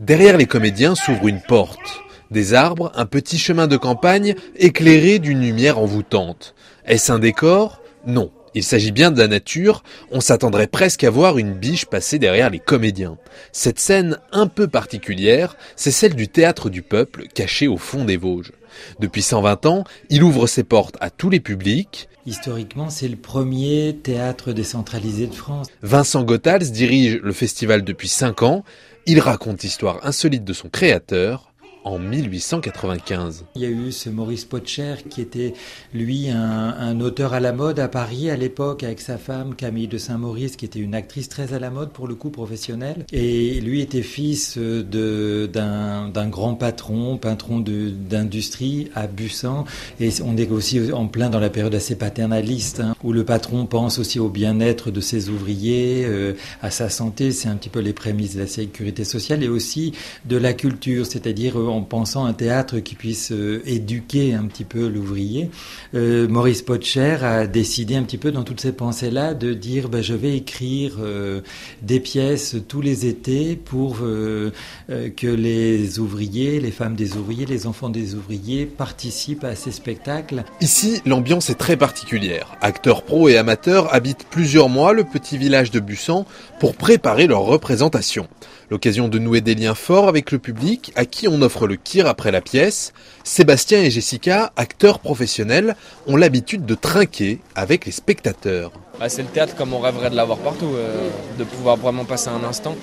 Derrière les comédiens s'ouvre une porte. Des arbres, un petit chemin de campagne éclairé d'une lumière envoûtante. Est-ce un décor? Non. Il s'agit bien de la nature, on s'attendrait presque à voir une biche passer derrière les comédiens. Cette scène un peu particulière, c'est celle du théâtre du peuple caché au fond des Vosges. Depuis 120 ans, il ouvre ses portes à tous les publics. Historiquement, c'est le premier théâtre décentralisé de France. Vincent Gothals dirige le festival depuis 5 ans. Il raconte l'histoire insolite de son créateur, en 1895. Il y a eu ce Maurice Potcher qui était, lui, un, auteur à la mode à Paris à l'époque avec sa femme Camille de Saint-Maurice qui était une actrice très à la mode pour le coup professionnelle. Et lui était fils d'un grand patron, patron d'industrie à Bussan. Et on est aussi en plein dans la période assez paternaliste hein, où le patron pense aussi au bien-être de ses ouvriers, euh, à sa santé. C'est un petit peu les prémices de la sécurité sociale et aussi de la culture, c'est-à-dire euh, en pensant un théâtre qui puisse euh, éduquer un petit peu l'ouvrier. Euh, Maurice Potcher a décidé un petit peu dans toutes ces pensées-là de dire ben, je vais écrire euh, des pièces tous les étés pour que les ouvriers, les femmes des ouvriers, les enfants des ouvriers participent à ces spectacles. Ici, l'ambiance est très particulière. Acteurs pros et amateurs habitent plusieurs mois le petit village de Bussan pour préparer leur représentation. L'occasion de nouer des liens forts avec le public à qui on offre le kir après la pièce. Sébastien et Jessica, acteurs professionnels, ont l'habitude de trinquer avec les spectateurs. Bah, c'est le théâtre comme on rêverait de l'avoir partout, euh, de pouvoir vraiment passer un instant.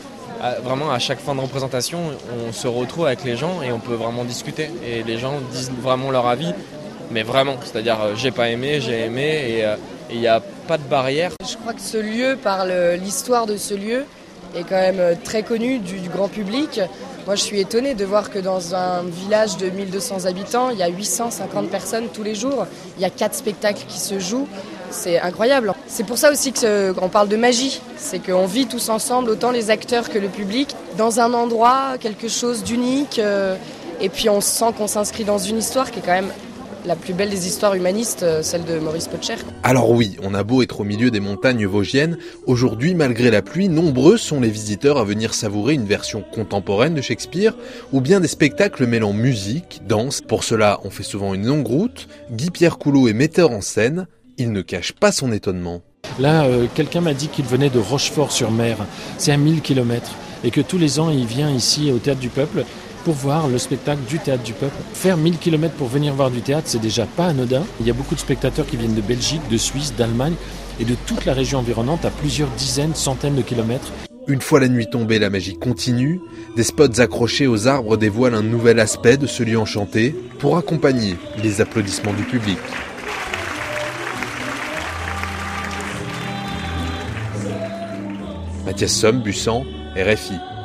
vraiment à chaque fin de représentation, on se retrouve avec les gens et on peut vraiment discuter. Et les gens disent vraiment leur avis, mais vraiment, c'est-à-dire euh, j'ai pas aimé, j'ai aimé et euh, il n'y a pas de barrière. Je crois que ce lieu, par l'histoire de ce lieu, est quand même euh, très connu du, grand public. Moi, je suis étonnée de voir que dans un village de 1200 habitants, il y a 850 personnes tous les jours. Il y a quatre spectacles qui se jouent. C'est incroyable. C'est pour ça aussi qu'on parle de magie. C'est qu'on vit tous ensemble, autant les acteurs que le public, dans un endroit, quelque chose d'unique. Euh, et puis on sent qu'on s'inscrit dans une histoire qui est quand même la plus belle des histoires humanistes, euh, celle de Maurice Potcher. Alors oui, on a beau être au milieu des montagnes vosgiennes, aujourd'hui, malgré la pluie, nombreux sont les visiteurs à venir savourer une version contemporaine de Shakespeare, ou bien des spectacles mêlant musique, danse. Pour cela, on fait souvent une longue route. Guy-Pierre Coulot est metteur en scène, il ne cache pas son étonnement. Là, euh, quelqu'un m'a dit qu'il venait de Rochefort-sur-Mer, c'est à 1000 km, et que tous les ans, il vient ici au Théâtre du Peuple pour voir le spectacle du théâtre du peuple. Faire 1000 km pour venir voir du théâtre, c'est déjà pas anodin. Il y a beaucoup de spectateurs qui viennent de Belgique, de Suisse, d'Allemagne et de toute la région environnante à plusieurs dizaines, centaines de kilomètres. Une fois la nuit tombée, la magie continue. Des spots accrochés aux arbres dévoilent un nouvel aspect de ce lieu enchanté pour accompagner les applaudissements du public. Mathias Somme, Bussan, RFI.